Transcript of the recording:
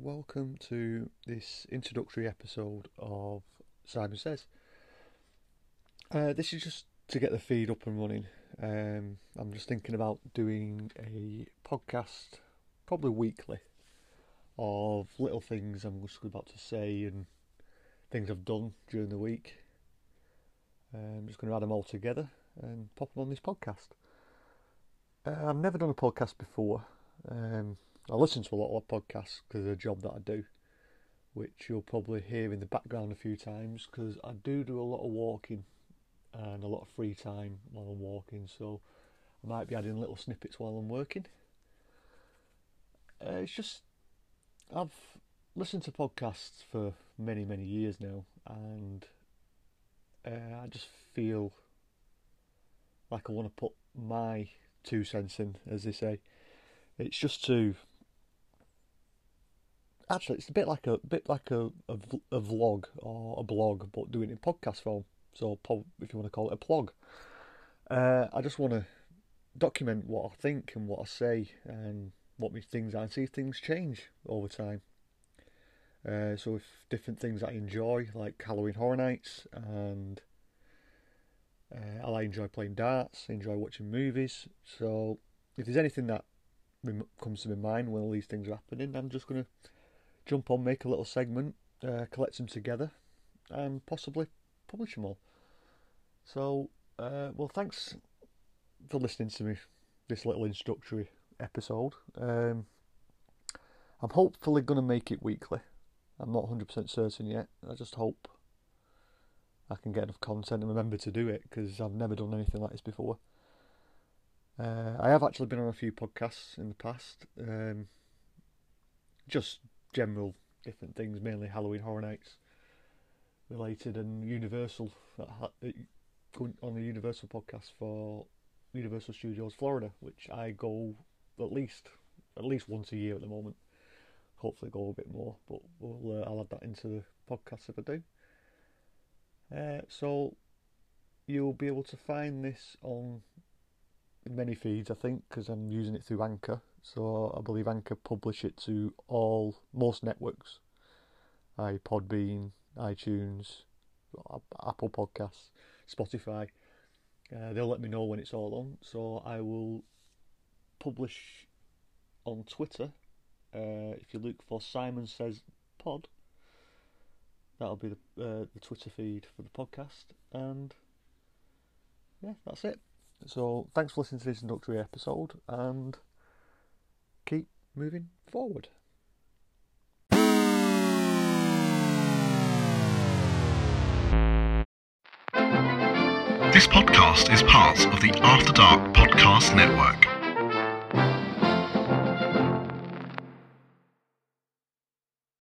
welcome to this introductory episode of Simon Says. Uh, this is just to get the feed up and running. Um, I'm just thinking about doing a podcast, probably weekly, of little things I'm just about to say and things I've done during the week. Uh, I'm just going to add them all together and pop them on this podcast. Uh, I've never done a podcast before. Um, I listen to a lot of podcasts because of the job that I do, which you'll probably hear in the background a few times because I do do a lot of walking and a lot of free time while I'm walking, so I might be adding little snippets while I'm working. Uh, it's just I've listened to podcasts for many many years now, and uh, I just feel like I want to put my two cents in, as they say. It's just to actually it's a bit like a bit like a, a, a vlog or a blog, but doing it in podcast form. So if you want to call it a plug, uh, I just want to document what I think and what I say and what my things I see things change over time. Uh, so if different things I enjoy, like Halloween Horror Nights, and uh, I enjoy playing darts, enjoy watching movies. So if there's anything that comes to my mind when all these things are happening, I'm just going to jump on, make a little segment, uh, collect them together, and possibly publish them all. So, uh, well, thanks for listening to me, this little introductory episode. Um, I'm hopefully going to make it weekly. I'm not 100% certain yet. I just hope I can get enough content and remember to do it because I've never done anything like this before. Uh, I have actually been on a few podcasts in the past, um, just general different things, mainly Halloween Horror Nights related and Universal on the Universal podcast for Universal Studios Florida, which I go at least at least once a year at the moment. Hopefully, go a bit more, but we'll uh, I'll add that into the podcast if I do. Uh, so you'll be able to find this on many feeds, I think, because I'm using it through Anchor. So I believe Anchor publish it to all most networks, i Podbean, iTunes, Apple Podcasts, Spotify. Uh, they'll let me know when it's all on. So I will publish on Twitter. Uh, if you look for Simon Says Pod, that'll be the uh, the Twitter feed for the podcast. And yeah, that's it. So thanks for listening to this introductory episode and keep moving forward. This podcast is part of the After Dark Podcast Network.